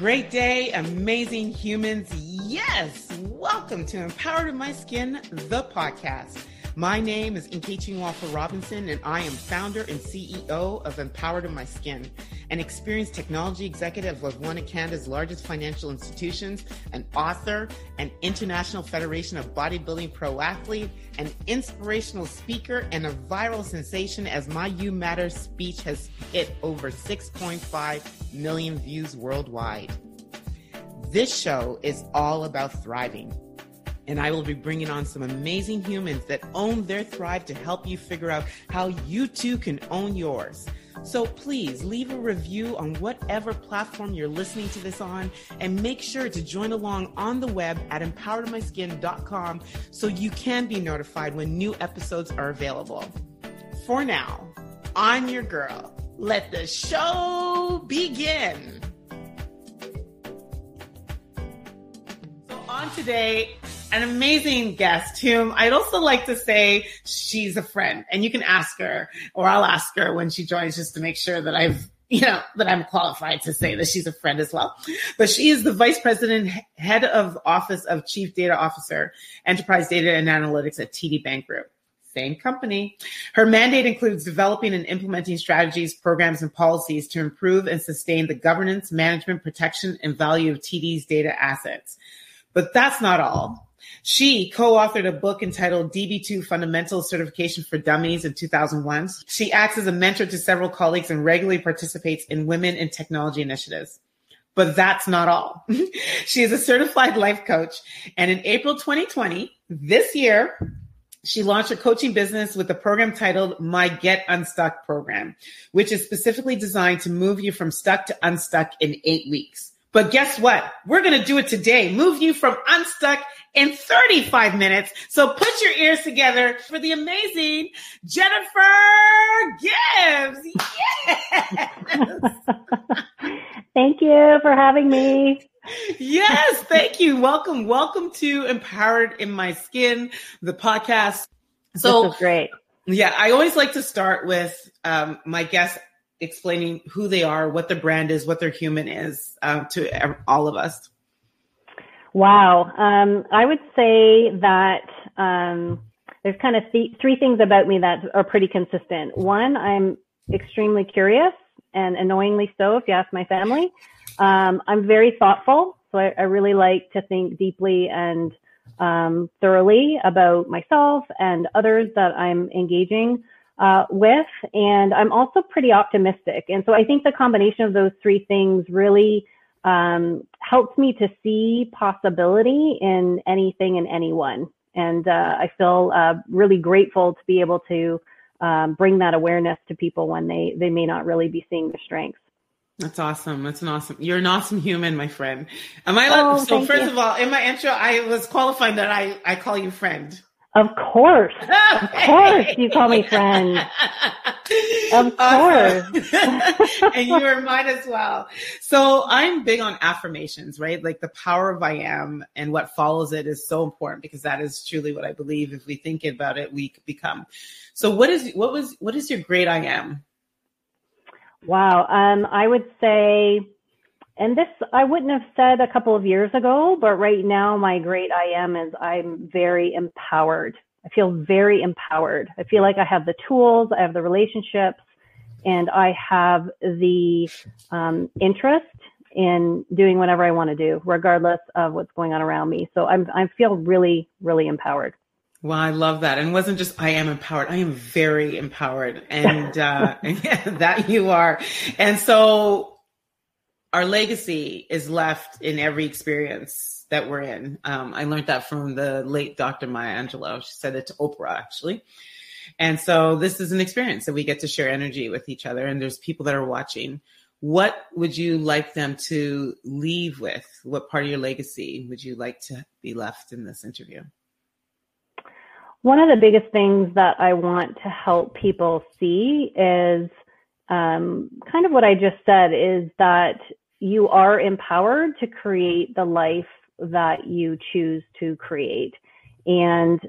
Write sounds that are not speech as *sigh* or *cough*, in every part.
Great day, amazing humans. Yes, welcome to Empowered in My Skin, the podcast. My name is Nkechi Nwafor Robinson, and I am founder and CEO of Empowered in My Skin, an experienced technology executive of one of Canada's largest financial institutions, an author, an International Federation of Bodybuilding pro athlete, an inspirational speaker, and a viral sensation as my You Matter speech has hit over 6.5 million views worldwide. This show is all about thriving and I will be bringing on some amazing humans that own their thrive to help you figure out how you too can own yours. So please leave a review on whatever platform you're listening to this on and make sure to join along on the web at empoweredmyskin.com so you can be notified when new episodes are available. For now, I'm your girl. Let the show begin. So on today, an amazing guest whom I'd also like to say she's a friend and you can ask her or I'll ask her when she joins just to make sure that I've you know, that I'm qualified to say that she's a friend as well. But she is the vice president, head of office of chief data officer, enterprise data and analytics at TD Bank Group. Same company. Her mandate includes developing and implementing strategies, programs, and policies to improve and sustain the governance, management, protection, and value of TD's data assets. But that's not all. She co-authored a book entitled DB2 Fundamental Certification for Dummies in 2001. She acts as a mentor to several colleagues and regularly participates in women in technology initiatives. But that's not all. *laughs* she is a certified life coach. And in April 2020, this year, she launched a coaching business with a program titled My Get Unstuck program, which is specifically designed to move you from stuck to unstuck in eight weeks. But guess what? We're going to do it today. Move you from unstuck in 35 minutes. So put your ears together for the amazing Jennifer Gibbs. Yes. *laughs* thank you for having me. Yes, thank you. Welcome, welcome to Empowered in My Skin, the podcast. So great. Yeah, I always like to start with um, my guests explaining who they are, what their brand is, what their human is uh, to all of us. Wow. Um, I would say that um, there's kind of th- three things about me that are pretty consistent. One, I'm extremely curious and annoyingly so, if you ask my family. Um, I'm very thoughtful. So I, I, really like to think deeply and um, thoroughly about myself and others that I'm engaging uh, with. And I'm also pretty optimistic. And so I think the combination of those three things really um, helps me to see possibility in anything and anyone. And uh, I feel uh, really grateful to be able to um, bring that awareness to people when they, they may not really be seeing the strengths. That's awesome. That's an awesome. You're an awesome human, my friend. Am I? Oh, so first you. of all, in my intro, I was qualifying that I I call you friend. Of course. *laughs* Of course you call me friend. Of course. *laughs* and you are mine as well. So I'm big on affirmations, right? Like the power of I am and what follows it is so important because that is truly what I believe. If we think about it, we become. So what is, what was, what is your great I am? Wow. Um, I would say, and this I wouldn't have said a couple of years ago, but right now my great I am is I'm very empowered. I feel very empowered. I feel like I have the tools, I have the relationships, and I have the um, interest in doing whatever I want to do, regardless of what's going on around me. So I'm I feel really really empowered. Well, I love that. And it wasn't just I am empowered. I am very empowered. And uh yeah, *laughs* that you are. And so our legacy is left in every experience that we're in. Um, I learned that from the late Dr. Maya Angelou. She said it to Oprah, actually. And so this is an experience that we get to share energy with each other, and there's people that are watching. What would you like them to leave with? What part of your legacy would you like to be left in this interview? One of the biggest things that I want to help people see is um, kind of what I just said is that you are empowered to create the life that you choose to create and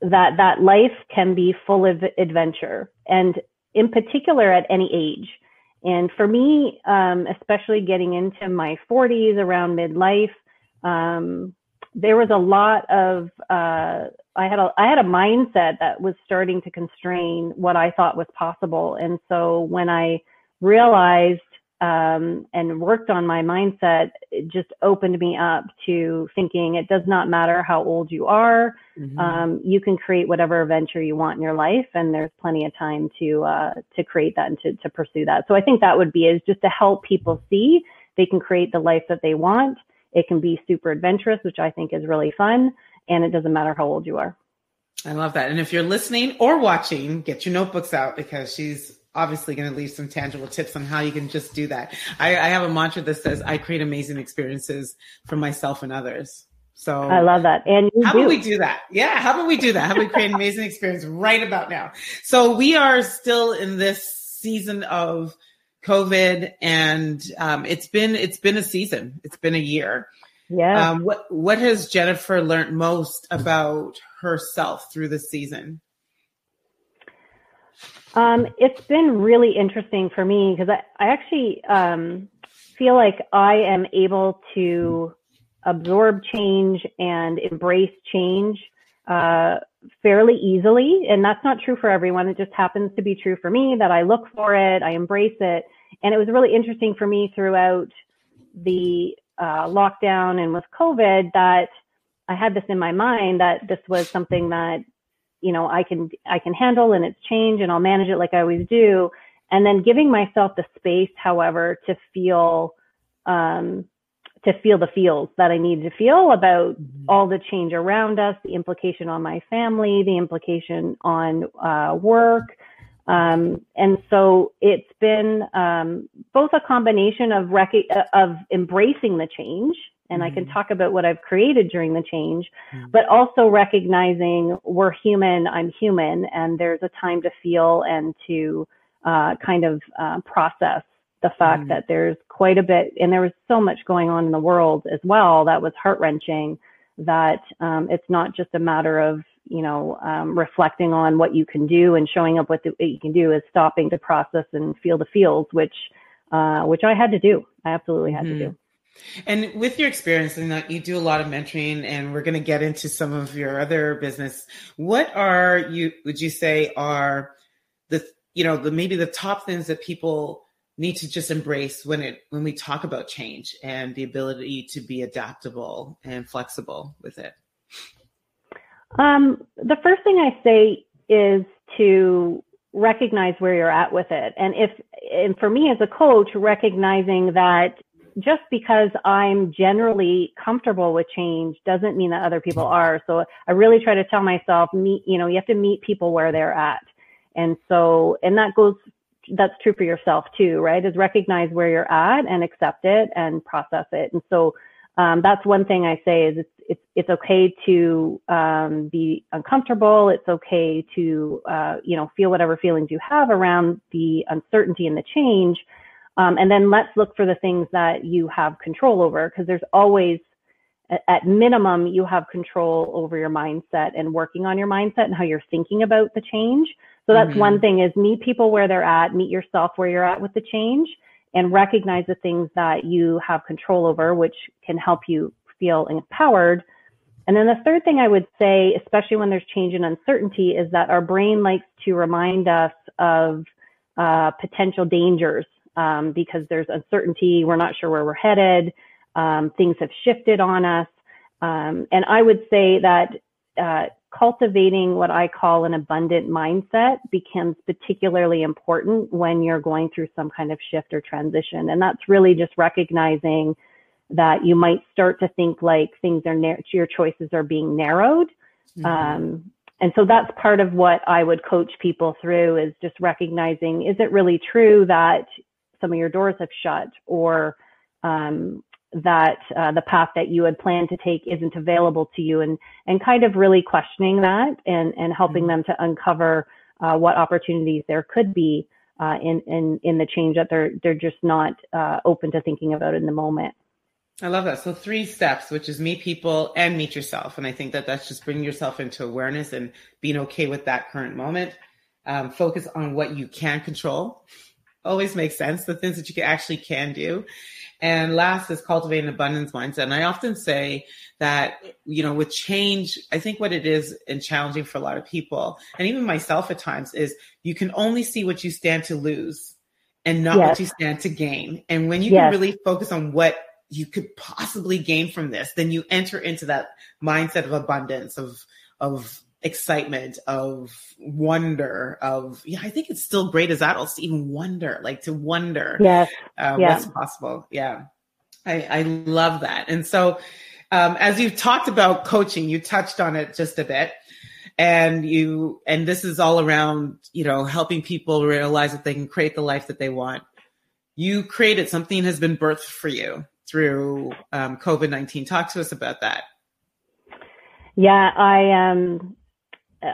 that that life can be full of adventure and in particular at any age And for me, um, especially getting into my 40s around midlife, um, there was a lot of uh, I had a I had a mindset that was starting to constrain what I thought was possible. And so when I realized um, and worked on my mindset, it just opened me up to thinking it does not matter how old you are. Mm-hmm. Um, you can create whatever adventure you want in your life, and there's plenty of time to uh, to create that and to, to pursue that. So I think that would be is just to help people see they can create the life that they want. It can be super adventurous, which I think is really fun, and it doesn't matter how old you are. I love that. And if you're listening or watching, get your notebooks out because she's obviously going to leave some tangible tips on how you can just do that. I, I have a mantra that says, I create amazing experiences for myself and others. So I love that. And how do. about we do that? Yeah. How about we do that? How about we create an amazing experience right about now? So we are still in this season of COVID and, um, it's been, it's been a season. It's been a year. Yeah. Um, what, what has Jennifer learned most about herself through the season? Um, it's been really interesting for me because I, I actually um, feel like I am able to absorb change and embrace change uh, fairly easily. And that's not true for everyone. It just happens to be true for me that I look for it, I embrace it. And it was really interesting for me throughout the uh, lockdown and with COVID that I had this in my mind that this was something that you know, I can, I can handle and it's change and I'll manage it like I always do. And then giving myself the space, however, to feel, um, to feel the feels that I need to feel about mm-hmm. all the change around us, the implication on my family, the implication on uh, work. Um, and so it's been um, both a combination of rec- of embracing the change and mm-hmm. I can mm-hmm. talk about what I've created during the change, mm-hmm. but also recognizing we're human, I'm human, and there's a time to feel and to uh, kind of uh, process the fact mm-hmm. that there's quite a bit, and there was so much going on in the world as well that was heart wrenching. That um, it's not just a matter of you know um, reflecting on what you can do and showing up what, the, what you can do is stopping to process and feel the feels, which uh, which I had to do. I absolutely had to do. And with your experience, you know, you do a lot of mentoring, and we're going to get into some of your other business. What are you? Would you say are the you know the maybe the top things that people need to just embrace when it when we talk about change and the ability to be adaptable and flexible with it? Um, the first thing I say is to recognize where you're at with it, and if and for me as a coach, recognizing that just because I'm generally comfortable with change doesn't mean that other people are. So I really try to tell myself, meet, you know, you have to meet people where they're at. And so, and that goes, that's true for yourself too, right? Is recognize where you're at and accept it and process it. And so, um, that's one thing I say is it's, it's, it's okay to, um, be uncomfortable. It's okay to, uh, you know, feel whatever feelings you have around the uncertainty and the change um, and then let's look for the things that you have control over because there's always, at minimum, you have control over your mindset and working on your mindset and how you're thinking about the change. So that's mm-hmm. one thing is meet people where they're at, meet yourself where you're at with the change and recognize the things that you have control over, which can help you feel empowered. And then the third thing I would say, especially when there's change and uncertainty, is that our brain likes to remind us of uh, potential dangers um, because there's uncertainty. We're not sure where we're headed. Um, things have shifted on us. Um, and I would say that uh, cultivating what I call an abundant mindset becomes particularly important when you're going through some kind of shift or transition. And that's really just recognizing that you might start to think like things are nar- your choices are being narrowed. Mm-hmm. Um, and so that's part of what I would coach people through is just recognizing is it really true that some of your doors have shut or um, that uh, the path that you had planned to take isn't available to you and and kind of really questioning that and and helping mm-hmm. them to uncover uh, what opportunities there could be uh, in in in the change that they're they're just not uh, open to thinking about in the moment. I love that. So three steps, which is meet people and meet yourself, and I think that that's just bringing yourself into awareness and being okay with that current moment. Um, focus on what you can control always makes sense, the things that you actually can do. And last is cultivating abundance mindset. And I often say that, you know, with change, I think what it is and challenging for a lot of people, and even myself at times, is you can only see what you stand to lose and not yes. what you stand to gain. And when you yes. can really focus on what you could possibly gain from this, then you enter into that mindset of abundance, of of excitement, of wonder, of yeah, I think it's still great as adults to even wonder, like to wonder yes. Uh, yeah. what's possible. Yeah. I, I love that. And so um, as you've talked about coaching, you touched on it just a bit and you and this is all around you know helping people realize that they can create the life that they want you created something has been birthed for you through um, covid-19 talk to us about that yeah i um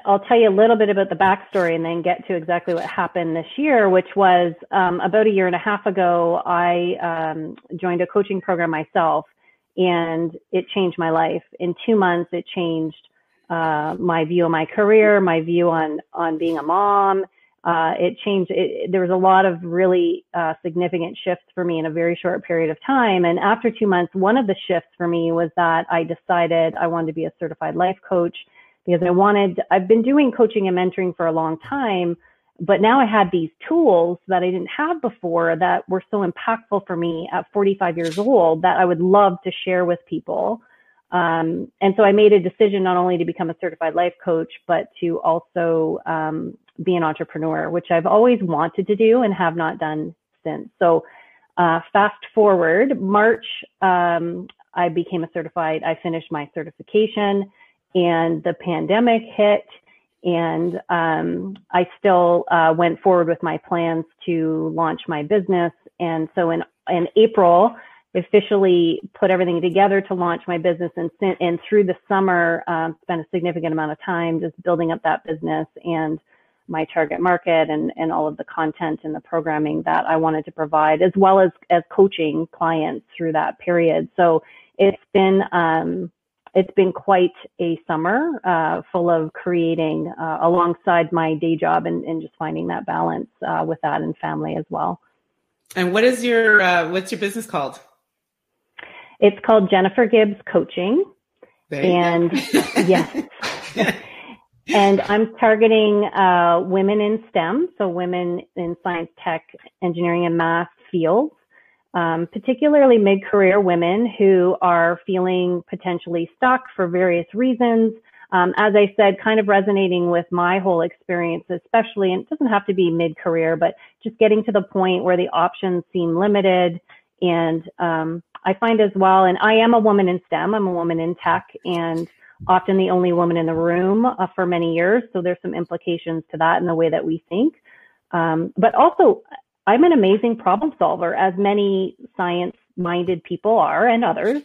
I'll tell you a little bit about the backstory and then get to exactly what happened this year, which was um, about a year and a half ago. I um, joined a coaching program myself, and it changed my life. In two months, it changed uh, my view on my career, my view on on being a mom. Uh, it changed. It, there was a lot of really uh, significant shifts for me in a very short period of time. And after two months, one of the shifts for me was that I decided I wanted to be a certified life coach because I wanted. I've been doing coaching and mentoring for a long time, but now I had these tools that I didn't have before that were so impactful for me at 45 years old that I would love to share with people. Um, and so I made a decision not only to become a certified life coach, but to also um, be an entrepreneur, which I've always wanted to do and have not done since. So uh, fast forward, March, um, I became a certified, I finished my certification and the pandemic hit and um, I still uh, went forward with my plans to launch my business. And so in, in April, officially put everything together to launch my business and, and through the summer um, spent a significant amount of time just building up that business and my target market and, and all of the content and the programming that I wanted to provide as well as as coaching clients through that period so it's been um, it's been quite a summer uh, full of creating uh, alongside my day job and, and just finding that balance uh, with that and family as well and what is your uh, what's your business called it's called Jennifer Gibbs Coaching. and *laughs* yes. and I'm targeting uh, women in STEM, so women in science, tech, engineering, and math fields, um, particularly mid career women who are feeling potentially stuck for various reasons. Um, as I said, kind of resonating with my whole experience, especially, and it doesn't have to be mid career, but just getting to the point where the options seem limited and um, I find as well, and I am a woman in STEM, I'm a woman in tech, and often the only woman in the room uh, for many years. So there's some implications to that in the way that we think. Um, but also, I'm an amazing problem solver, as many science minded people are, and others.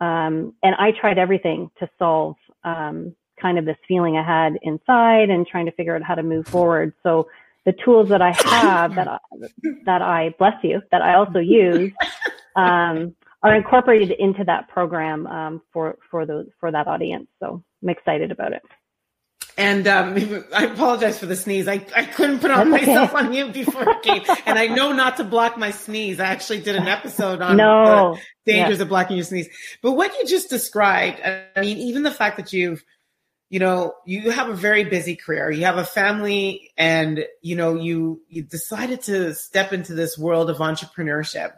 Um, and I tried everything to solve um, kind of this feeling I had inside and trying to figure out how to move forward. So the tools that I have that I, that I bless you that I also use um, are incorporated into that program um, for for those for that audience. So I'm excited about it. And um, *laughs* I apologize for the sneeze. I, I couldn't put on myself on mute before it came. and I know not to block my sneeze. I actually did an episode on no. the dangers yeah. of blocking your sneeze. But what you just described, I mean, even the fact that you've, you know, you have a very busy career, you have a family and, you know, you, you decided to step into this world of entrepreneurship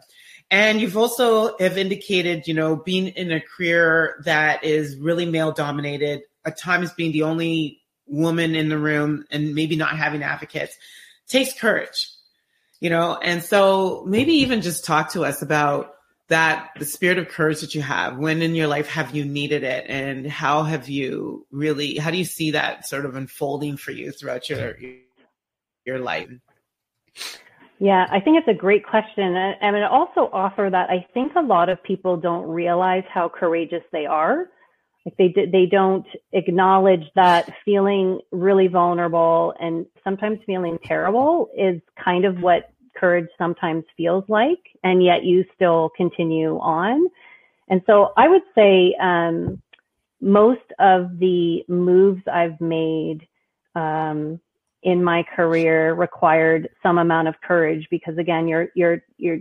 and you've also have indicated, you know, being in a career that is really male dominated, at times being the only woman in the room and maybe not having advocates takes courage, you know, and so maybe even just talk to us about that the spirit of courage that you have when in your life have you needed it and how have you really how do you see that sort of unfolding for you throughout your your life yeah, I think it's a great question. And it also offer that I think a lot of people don't realize how courageous they are. Like they they don't acknowledge that feeling really vulnerable and sometimes feeling terrible is kind of what courage sometimes feels like, and yet you still continue on. And so I would say um, most of the moves I've made um, in my career required some amount of courage because again, you're, you're, you're,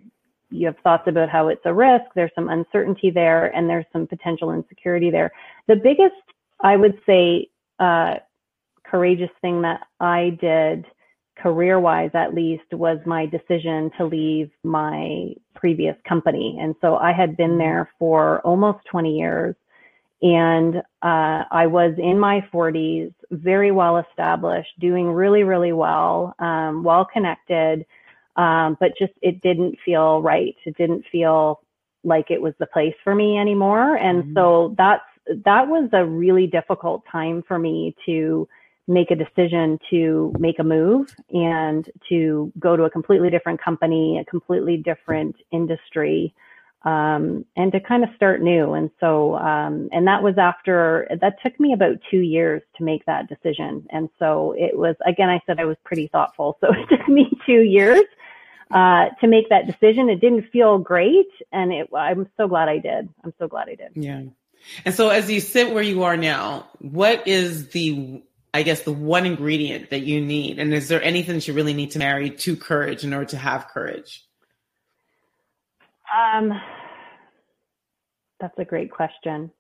you have thoughts about how it's a risk. There's some uncertainty there and there's some potential insecurity there. The biggest, I would say, uh, courageous thing that I did career wise at least was my decision to leave my previous company. And so I had been there for almost 20 years and uh, I was in my 40s, very well established, doing really, really well, um, well connected, um, but just it didn't feel right. It didn't feel like it was the place for me anymore. And mm-hmm. so that's that was a really difficult time for me to make a decision to make a move and to go to a completely different company, a completely different industry, um, and to kind of start new. And so, um, and that was after that took me about two years to make that decision. And so it was again, I said I was pretty thoughtful, *laughs* so it took me two years. Uh, to make that decision, it didn't feel great, and it, I'm so glad I did. I'm so glad I did. Yeah. And so, as you sit where you are now, what is the I guess, the one ingredient that you need? And is there anything that you really need to marry to courage in order to have courage? Um, that's a great question.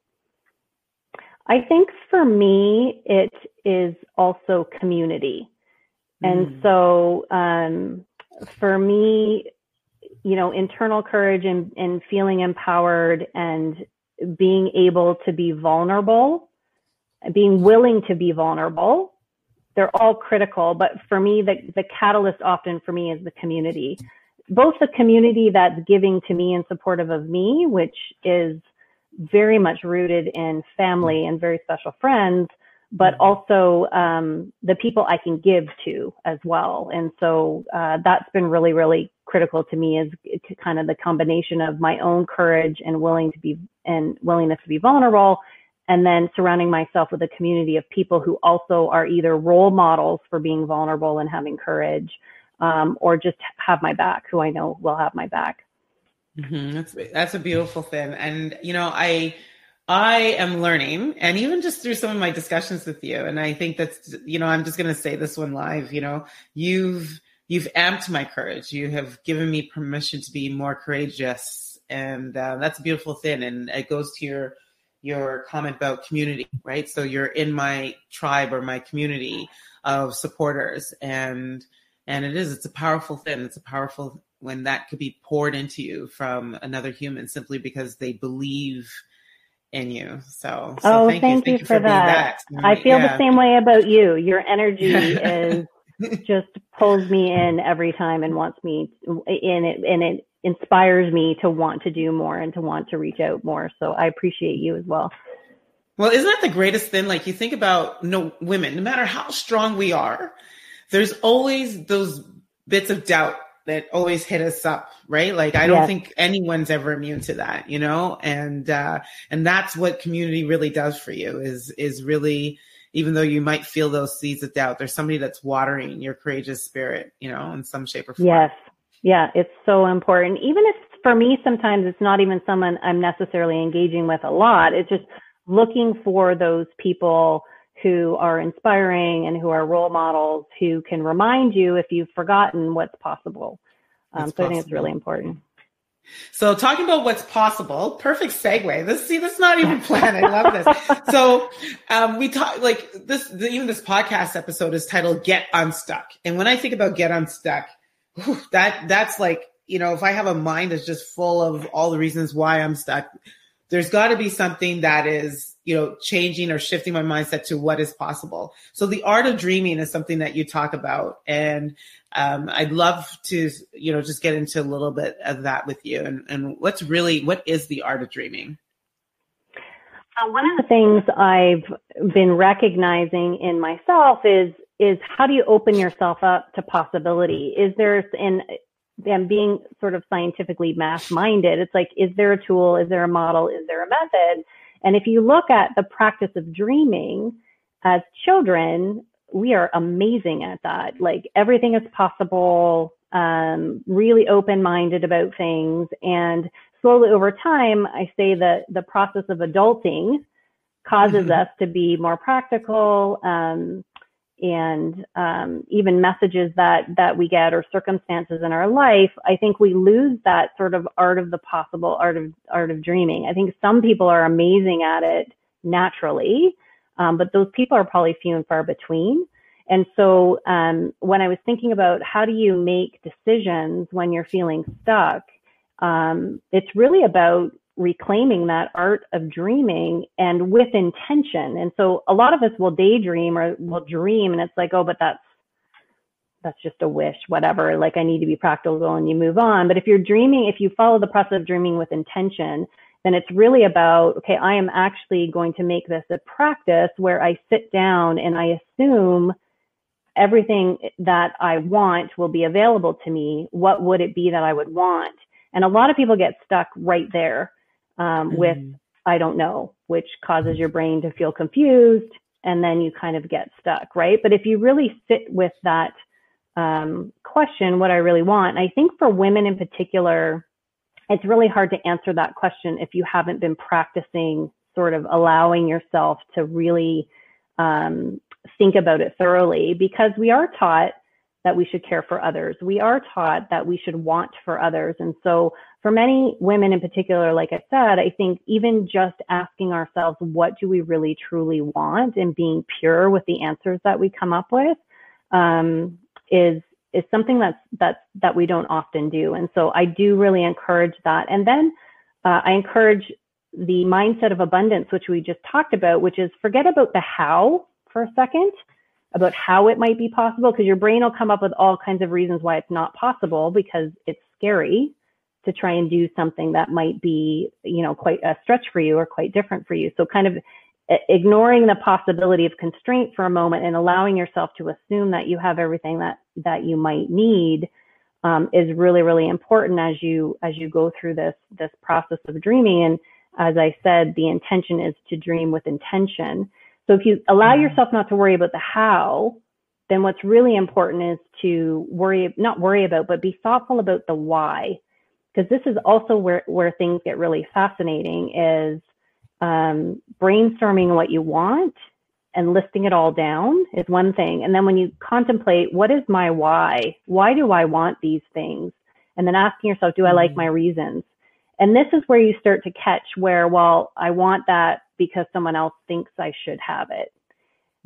I think for me, it is also community. And mm. so um, for me, you know, internal courage and, and feeling empowered and being able to be vulnerable being willing to be vulnerable. They're all critical, but for me, the, the catalyst often for me is the community. Both the community that's giving to me and supportive of me, which is very much rooted in family and very special friends, but mm-hmm. also um, the people I can give to as well. And so uh, that's been really, really critical to me is kind of the combination of my own courage and willing to be and willingness to be vulnerable and then surrounding myself with a community of people who also are either role models for being vulnerable and having courage um, or just have my back who i know will have my back mm-hmm. that's that's a beautiful thing and you know i i am learning and even just through some of my discussions with you and i think that's you know i'm just going to say this one live you know you've you've amped my courage you have given me permission to be more courageous and uh, that's a beautiful thing and it goes to your your comment about community, right? So you're in my tribe or my community of supporters and and it is it's a powerful thing. It's a powerful when that could be poured into you from another human simply because they believe in you. So, so oh, thank, thank, you, thank you, for, for that. that. I feel yeah. the same way about you. Your energy *laughs* is just pulls me in every time and wants me in it and it inspires me to want to do more and to want to reach out more. So I appreciate you as well. Well, isn't that the greatest thing? Like you think about no women, no matter how strong we are, there's always those bits of doubt that always hit us up, right? Like I don't yes. think anyone's ever immune to that, you know? And uh and that's what community really does for you is is really even though you might feel those seeds of doubt, there's somebody that's watering your courageous spirit, you know, in some shape or form. Yes. Yeah, it's so important. Even if for me, sometimes it's not even someone I'm necessarily engaging with a lot. It's just looking for those people who are inspiring and who are role models who can remind you if you've forgotten what's possible. Um, so possible. I think it's really important. So talking about what's possible, perfect segue. This see, this is not even planned. I love this. so um, we talk like this. Even this podcast episode is titled "Get Unstuck," and when I think about "Get Unstuck," that that's like you know if i have a mind that's just full of all the reasons why i'm stuck there's got to be something that is you know changing or shifting my mindset to what is possible. So the art of dreaming is something that you talk about. And um, i'd love to you know just get into a little bit of that with you. And, and what's really what is the art of dreaming? Uh, one of the things I've been recognizing in myself is is how do you open yourself up to possibility? Is there and and being sort of scientifically math minded, it's like, is there a tool? Is there a model? Is there a method? And if you look at the practice of dreaming as children, we are amazing at that. Like everything is possible, um, really open minded about things. And slowly over time, I say that the process of adulting causes mm-hmm. us to be more practical, um, and um, even messages that that we get or circumstances in our life, I think we lose that sort of art of the possible, art of art of dreaming. I think some people are amazing at it naturally, um, but those people are probably few and far between. And so um, when I was thinking about how do you make decisions when you're feeling stuck, um, it's really about reclaiming that art of dreaming and with intention. And so a lot of us will daydream or will dream and it's like, oh, but that's that's just a wish, whatever. Like I need to be practical and you move on. But if you're dreaming, if you follow the process of dreaming with intention, then it's really about, okay, I am actually going to make this a practice where I sit down and I assume everything that I want will be available to me. What would it be that I would want? And a lot of people get stuck right there um, mm-hmm. with I don't know, which causes your brain to feel confused and then you kind of get stuck, right? But if you really sit with that um, question, what I really want, I think for women in particular, it's really hard to answer that question if you haven't been practicing sort of allowing yourself to really um, think about it thoroughly because we are taught that we should care for others. We are taught that we should want for others. And so for many women in particular, like I said, I think even just asking ourselves, what do we really truly want and being pure with the answers that we come up with, um, is, is something that's, that's, that we don't often do. And so I do really encourage that. And then, uh, I encourage the mindset of abundance, which we just talked about, which is forget about the how for a second about how it might be possible because your brain will come up with all kinds of reasons why it's not possible because it's scary to try and do something that might be, you know, quite a stretch for you or quite different for you. So kind of ignoring the possibility of constraint for a moment and allowing yourself to assume that you have everything that that you might need um, is really really important as you as you go through this this process of dreaming and as i said the intention is to dream with intention so if you allow mm-hmm. yourself not to worry about the how then what's really important is to worry not worry about but be thoughtful about the why because this is also where, where things get really fascinating is um, brainstorming what you want and listing it all down is one thing. And then when you contemplate, what is my why? Why do I want these things? And then asking yourself, do I like mm-hmm. my reasons? And this is where you start to catch where, well, I want that because someone else thinks I should have it.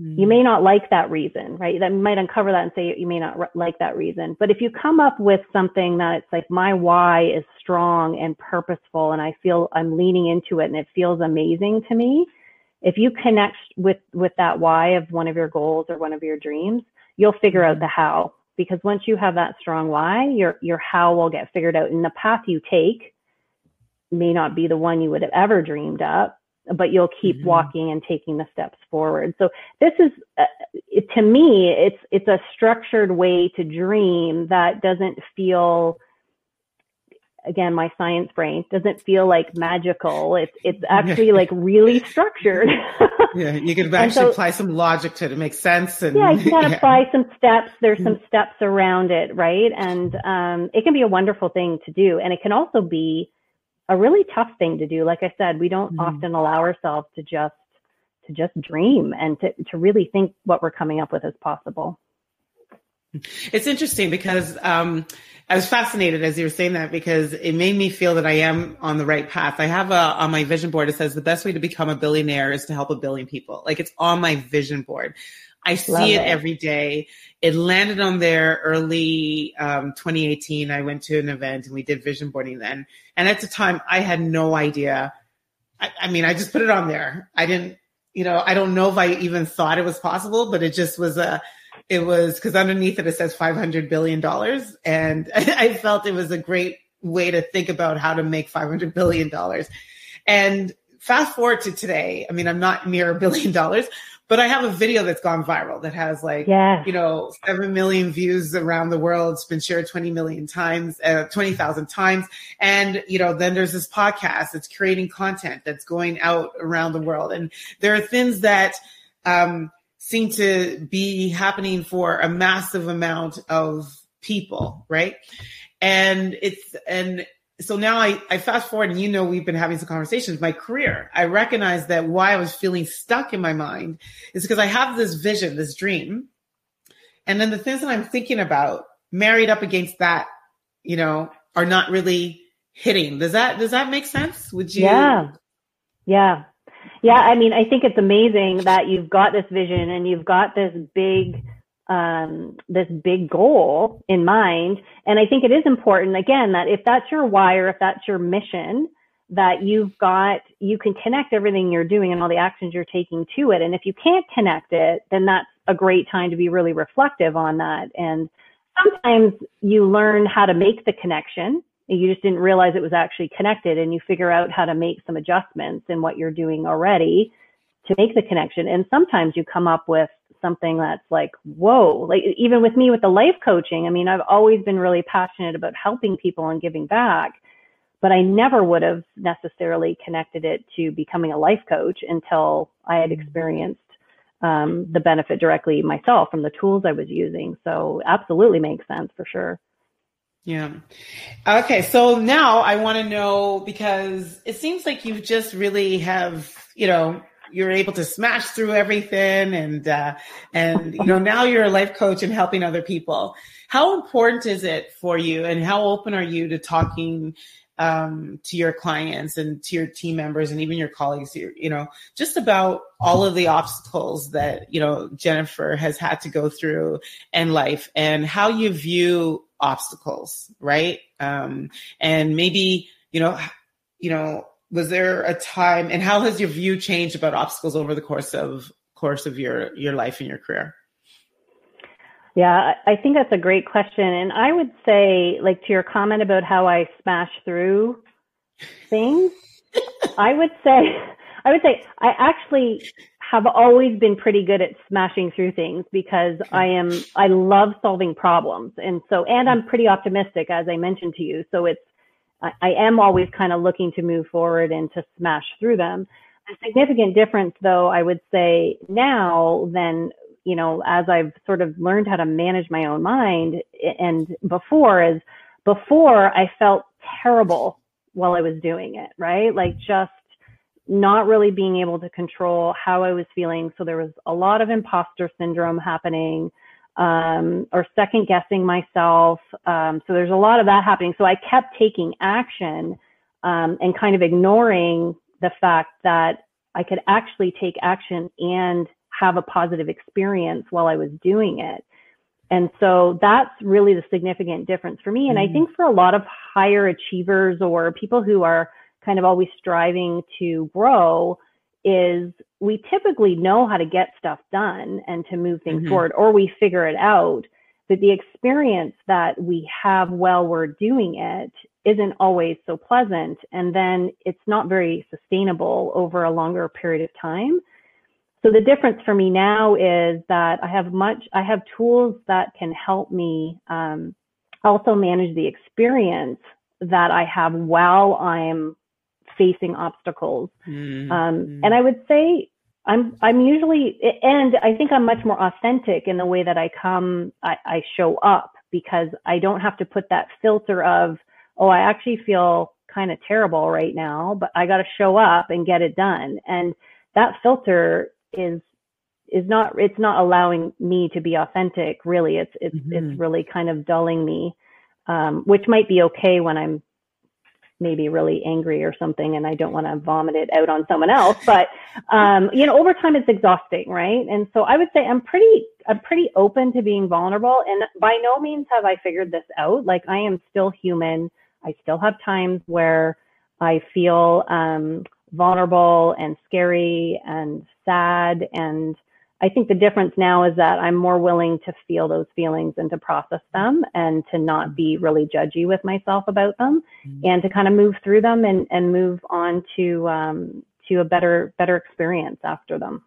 You may not like that reason, right? That might uncover that and say you may not like that reason. But if you come up with something that it's like my why is strong and purposeful and I feel I'm leaning into it and it feels amazing to me, if you connect with with that why of one of your goals or one of your dreams, you'll figure out mm-hmm. the how because once you have that strong why, your your how will get figured out and the path you take may not be the one you would have ever dreamed up, but you'll keep mm-hmm. walking and taking the steps forward. So this is, uh, to me, it's it's a structured way to dream that doesn't feel. Again, my science brain doesn't feel like magical. It's it's *laughs* actually like really structured. *laughs* yeah, you can *laughs* actually so, apply some logic to it. It makes sense. And yeah, you can yeah. apply some steps. There's some mm-hmm. steps around it, right? And um, it can be a wonderful thing to do, and it can also be a really tough thing to do. Like I said, we don't mm-hmm. often allow ourselves to just to just dream and to, to really think what we're coming up with is possible. It's interesting because um, I was fascinated as you were saying that because it made me feel that I am on the right path. I have a, on my vision board, it says the best way to become a billionaire is to help a billion people. Like it's on my vision board. I see it, it, every day. It landed on there early um, 2018. I went to an event and we did vision boarding then. And at the time, I had no idea. I, I mean, I just put it on there. I didn't, you know, I don't know if I even thought it was possible, but it just was a, it was because underneath it, it says $500 billion. And *laughs* I felt it was a great way to think about how to make $500 billion. And fast forward to today, I mean, I'm not near a billion dollars, but I have a video that's gone viral that has like, yes. you know, 7 million views around the world. It's been shared 20 million times, uh, 20,000 times. And, you know, then there's this podcast that's creating content that's going out around the world. And there are things that, um, seem to be happening for a massive amount of people, right? And it's, and so now I, I fast forward and you know we've been having some conversations my career i recognize that why i was feeling stuck in my mind is because i have this vision this dream and then the things that I'm thinking about married up against that, you know, are not really hitting. Does that does that make sense? Would you? Yeah, yeah, yeah. I mean, I think it's amazing that you've got this vision and you've got this big um, this big goal in mind. And I think it is important again that if that's your why or if that's your mission, that you've got you can connect everything you're doing and all the actions you're taking to it. And if you can't connect it, then that's a great time to be really reflective on that. And sometimes you learn how to make the connection. You just didn't realize it was actually connected and you figure out how to make some adjustments in what you're doing already to make the connection. And sometimes you come up with something that's like, whoa, like even with me with the life coaching, I mean, I've always been really passionate about helping people and giving back, but I never would have necessarily connected it to becoming a life coach until I had mm-hmm. experienced um, the benefit directly myself from the tools I was using. So absolutely makes sense for sure. Yeah. Okay. So now I want to know because it seems like you just really have, you know, you're able to smash through everything and uh, and you know now you're a life coach and helping other people. How important is it for you and how open are you to talking um, to your clients and to your team members and even your colleagues? You, you know just about all of the obstacles that you know jennifer has had to go through in life and how you view obstacles right? Um, and maybe you know you know was there a time and how has your view changed about obstacles over the course of course of your your life and your career? Yeah i think that's a great question. And i would say like to your comment about how i smash through things *laughs* i would say i would say i actually have always been pretty good at smashing through things because i am i love solving problems. And so and i'm pretty optimistic as i mentioned to you. So it's I, am always kind of looking to move forward and to smash through them. A significant difference, though, I would say now than you know, as I've sort of learned how to manage my own mind and before is before I felt terrible while I was doing it, right? Like just not really being able to control how I was feeling. So there was a lot of imposter syndrome happening um, or second guessing myself. Um, so there's a lot of that happening. So I kept taking action um, and kind of ignoring the fact that I could actually take action and have a positive experience while I was doing it. And so that's really the significant difference for me. And mm-hmm. I think for a lot of higher achievers or people who are kind of always striving to grow, is we typically know how to get stuff done and to move things mm-hmm. forward, or we figure it out. But the experience that we have while we're doing it isn't always so pleasant. And then it's not very sustainable over a longer period of time. So the difference for me now is that I have much, I have tools that can help me um, also manage the experience that I have while I'm facing obstacles. Mm-hmm. Um, and I would say I'm I'm usually and I think I'm much more authentic in the way that I come I, I show up because I don't have to put that filter of oh I actually feel kind of terrible right now but I got to show up and get it done and that filter is is not it's not allowing me to be authentic really it's it's mm-hmm. it's really kind of dulling me um, which might be okay when I'm maybe really angry or something and I don't want to vomit it out on someone else. But, um, you know, over time it's exhausting, right? And so I would say I'm pretty, I'm pretty open to being vulnerable. And by no means have I figured this out. Like I am still human. I still have times where I feel, um, vulnerable and scary and sad and I think the difference now is that I'm more willing to feel those feelings and to process them and to not be really judgy with myself about them mm-hmm. and to kind of move through them and, and move on to, um, to a better, better experience after them.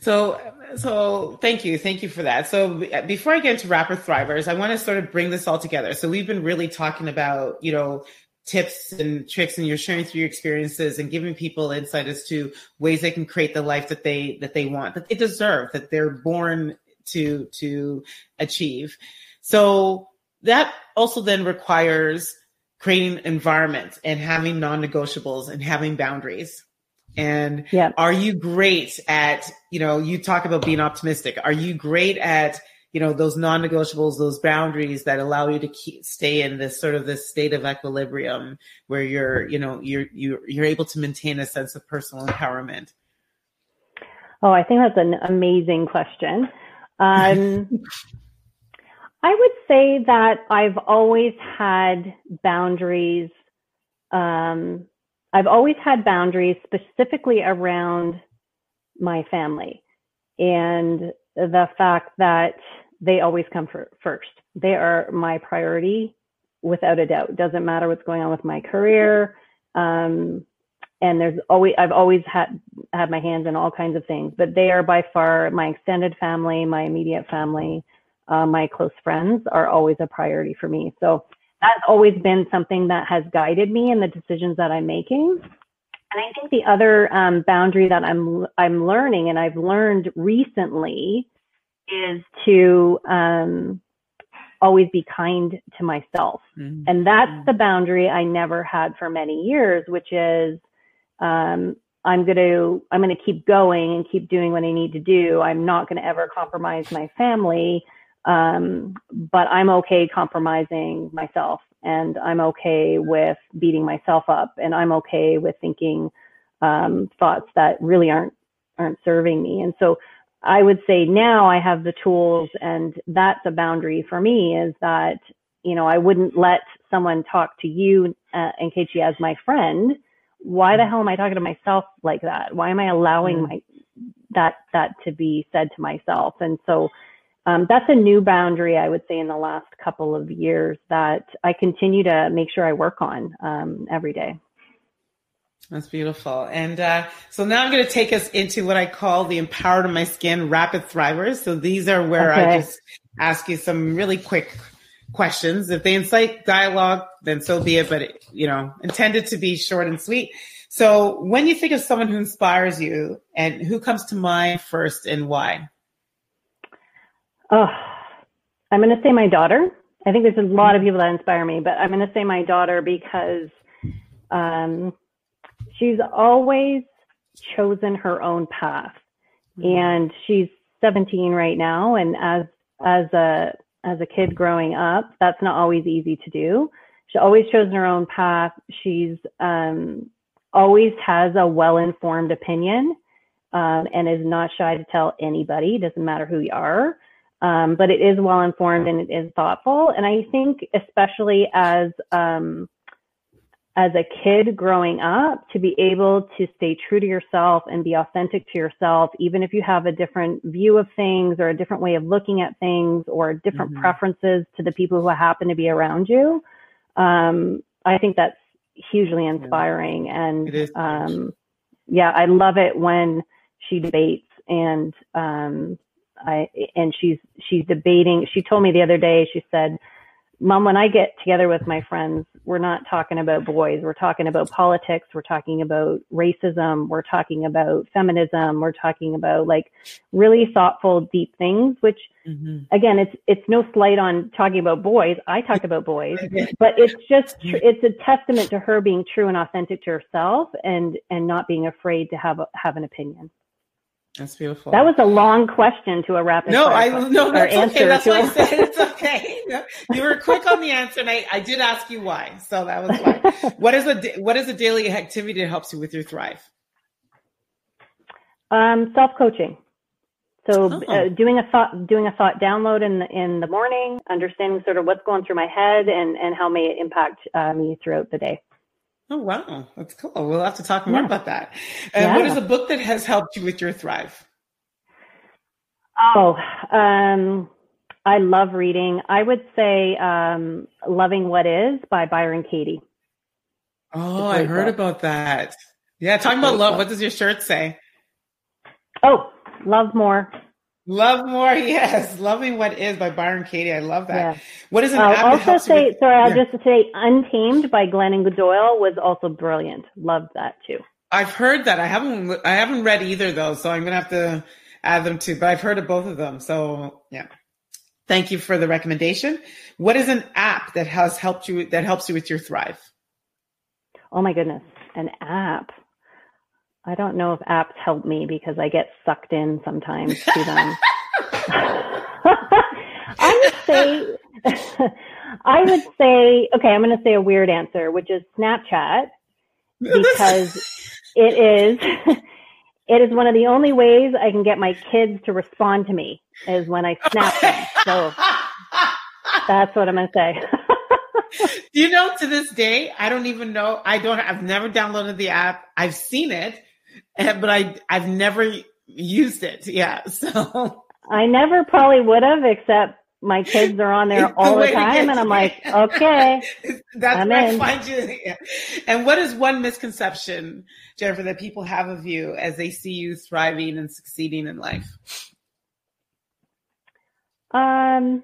So, so thank you. Thank you for that. So before I get into Rapper Thrivers, I want to sort of bring this all together. So we've been really talking about, you know, tips and tricks and you're sharing through your experiences and giving people insight as to ways they can create the life that they that they want that they deserve that they're born to to achieve. So that also then requires creating environment and having non-negotiables and having boundaries. And yeah. are you great at you know you talk about being optimistic. Are you great at you know, those non-negotiables, those boundaries that allow you to keep, stay in this sort of this state of equilibrium where you're, you know, you're, you're, you're able to maintain a sense of personal empowerment? Oh, I think that's an amazing question. Um, *laughs* I would say that I've always had boundaries. Um, I've always had boundaries specifically around my family and the fact that they always come for, first. They are my priority without a doubt. Doesn't matter what's going on with my career. Um, and there's always I've always had had my hands in all kinds of things, but they are by far my extended family, my immediate family, uh, my close friends are always a priority for me. So that's always been something that has guided me in the decisions that I'm making. And I think the other um, boundary that I'm I'm learning and I've learned recently is to um, always be kind to myself. Mm-hmm. And that's the boundary I never had for many years, which is um, I'm going to I'm going to keep going and keep doing what I need to do. I'm not going to ever compromise my family, um, but I'm okay compromising myself, and I'm okay with beating myself up, and I'm okay with thinking um, thoughts that really aren't aren't serving me. And so I would say now I have the tools, and that's a boundary for me. Is that you know I wouldn't let someone talk to you, uh, Nkechi, as my friend why the mm. hell am I talking to myself like that? Why am I allowing mm. my that that to be said to myself? And so um, that's a new boundary I would say in the last couple of years that I continue to make sure I work on um, every day. That's beautiful. And uh, so now I'm going to take us into what I call the empowered my skin rapid thrivers. So these are where okay. I just ask you some really quick questions. If they incite dialogue, then so be it. But it, you know, intended to be short and sweet. So when you think of someone who inspires you, and who comes to mind first, and why? Oh, I'm going to say my daughter. I think there's a lot of people that inspire me, but I'm going to say my daughter because um, she's always chosen her own path, mm-hmm. and she's 17 right now. And as as a as a kid growing up. That's not always easy to do. She always chosen her own path. She's um, always has a well informed opinion um, and is not shy to tell anybody. Doesn't matter who you are. Um, but it is well informed and it is thoughtful. And I think, especially as um, as a kid growing up to be able to stay true to yourself and be authentic to yourself, even if you have a different view of things or a different way of looking at things or different mm-hmm. preferences to the people who happen to be around you. Um, I think that's hugely inspiring. Yeah. And, um, yeah, I love it when she debates and, um, I, and she's, she's debating. She told me the other day, she said, mom, when I get together with my friends, we're not talking about boys. We're talking about politics. We're talking about racism. We're talking about feminism. We're talking about like really thoughtful, deep things, which mm-hmm. again, it's, it's no slight on talking about boys. I talk *laughs* about boys, but it's just, *laughs* it's a testament to her being true and authentic to herself and, and not being afraid to have, a, have an opinion. That's beautiful. That was a long question to a rapid no, I no, that's okay. That's what I said. *laughs* It's okay. you were quick on the answer, and I, I did ask you why. So that was why. what is a what is a daily activity that helps you with your thrive? Um, self coaching. So oh. uh, doing a thought doing a thought download in the in the morning, understanding sort of what's going through my head and and how may it impact uh, me throughout the day. Oh wow, that's cool. We'll have to talk more yeah. about that. And yeah. what is a book that has helped you with your thrive? Oh, um, I love reading. I would say um, "Loving What Is" by Byron Katie. Oh, I heard book. about that. Yeah, talking about love. Book. What does your shirt say? Oh, love more. Love more, yes. Loving What Is by Byron Katie. I love that. Yeah. What is an I'll also say, with, sorry, I'll just say Untamed by Glennon Doyle was also brilliant. Loved that too. I've heard that. I haven't, I haven't read either though, so I'm going to have to add them too, but I've heard of both of them. So yeah. Thank you for the recommendation. What is an app that has helped you, that helps you with your Thrive? Oh my goodness. An app. I don't know if apps help me because I get sucked in sometimes to them. *laughs* *laughs* I would say, *laughs* I would say, okay, I'm going to say a weird answer, which is Snapchat, because it is, it is one of the only ways I can get my kids to respond to me is when I snap them. So that's what I'm going to say. Do you know to this day, I don't even know. I don't, I've never downloaded the app. I've seen it, but I, I've never used it. Yeah. *laughs* So I never probably would have, except my kids are on there all the, the time. And I'm like, okay. *laughs* That's I'm where in. I find you. Yeah. And what is one misconception, Jennifer, that people have of you as they see you thriving and succeeding in life? Um,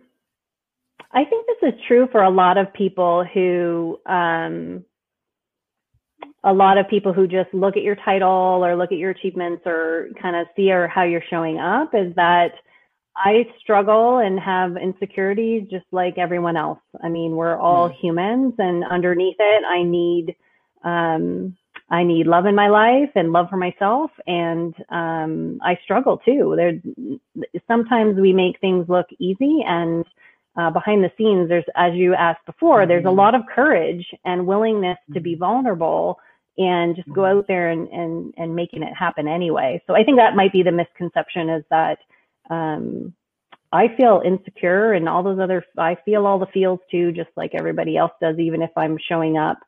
I think this is true for a lot of people who, um, a lot of people who just look at your title or look at your achievements or kind of see or how you're showing up is that I struggle and have insecurities just like everyone else. I mean, we're all mm. humans and underneath it, I need, um, I need love in my life and love for myself. And, um, I struggle too. There, sometimes we make things look easy and, uh, behind the scenes, there's, as you asked before, mm-hmm. there's a mm-hmm. lot of courage and willingness to be mm-hmm. vulnerable and just go mm-hmm. out there and, and, and making it happen anyway. So I think that might be the misconception is that, um, I feel insecure and all those other, I feel all the feels too, just like everybody else does, even if I'm showing up,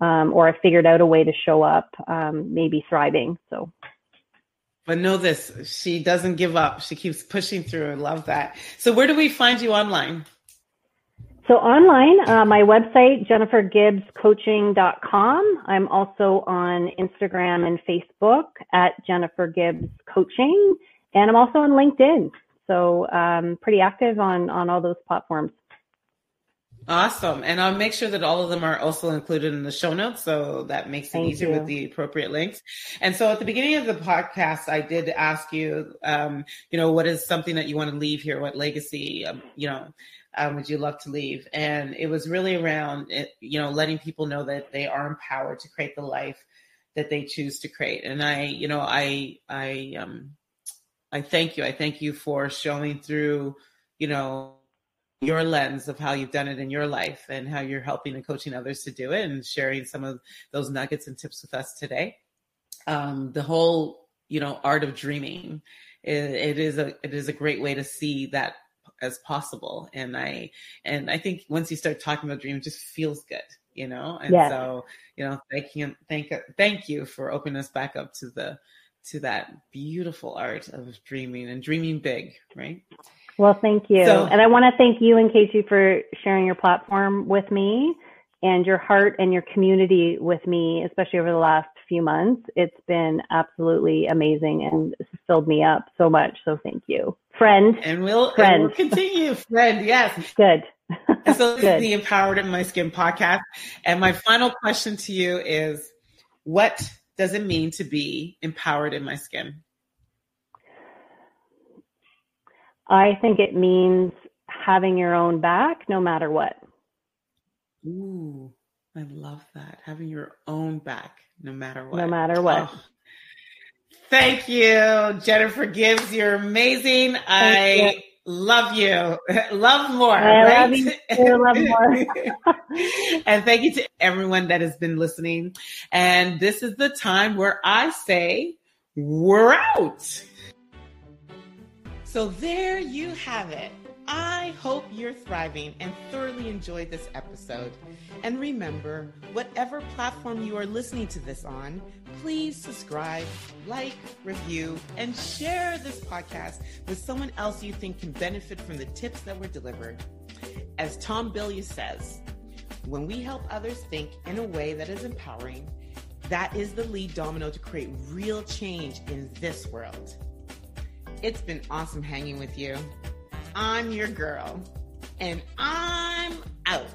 um, or I figured out a way to show up, um, maybe thriving. So but know this, she doesn't give up. She keeps pushing through. I love that. So where do we find you online? So online, uh, my website, jennifergibbscoaching.com. I'm also on Instagram and Facebook at Jennifer Gibbs Coaching. And I'm also on LinkedIn. So um, pretty active on, on all those platforms. Awesome. And I'll make sure that all of them are also included in the show notes. So that makes it Thank easier you. with the appropriate links. And so at the beginning of the podcast, I did ask you, um, you know, what is something that you want to leave here? What legacy, um, you know, um, would you love to leave? And it was really around, it, you know, letting people know that they are empowered to create the life that they choose to create. And I, you know, I, I, um, I thank you. I thank you for showing through, you know, your lens of how you've done it in your life and how you're helping and coaching others to do it and sharing some of those nuggets and tips with us today. Um, the whole, you know, art of dreaming, it is a it is a great way to see that as possible. And I and I think once you start talking about dreaming, it just feels good, you know. And yes. so, you know, thank you, thank thank you for opening us back up to the to that beautiful art of dreaming and dreaming big, right? Well, thank you. So, and I want to thank you Nkechi for sharing your platform with me and your heart and your community with me, especially over the last few months. It's been absolutely amazing and filled me up so much. So thank you. Friend. And we'll, friend. And we'll continue. Friend, yes. *laughs* Good. so this Good. is the Empowered in My Skin podcast. And my final question to you is what does it mean to be empowered in my skin? I think it means having your own back no matter what. Ooh, I love that. Having your own back no matter what. No matter what. Oh. Thank you, Jennifer Gibbs. You're amazing. Thank I you. love you. *laughs* love more. I right? love you. Too. love more. *laughs* *laughs* and thank you to everyone that has been listening. And this is the time where I say, we're out. So there you have it. I hope you're thriving and thoroughly enjoyed this episode. And remember, whatever platform you are listening to this on, please subscribe, like, review, and share this podcast with someone else you think can benefit from the tips that were delivered. As Tom Bilyeu says, when we help others think in a way that is empowering, that is the lead domino to create real change in this world. It's been awesome hanging with you. I'm your girl, and I'm out.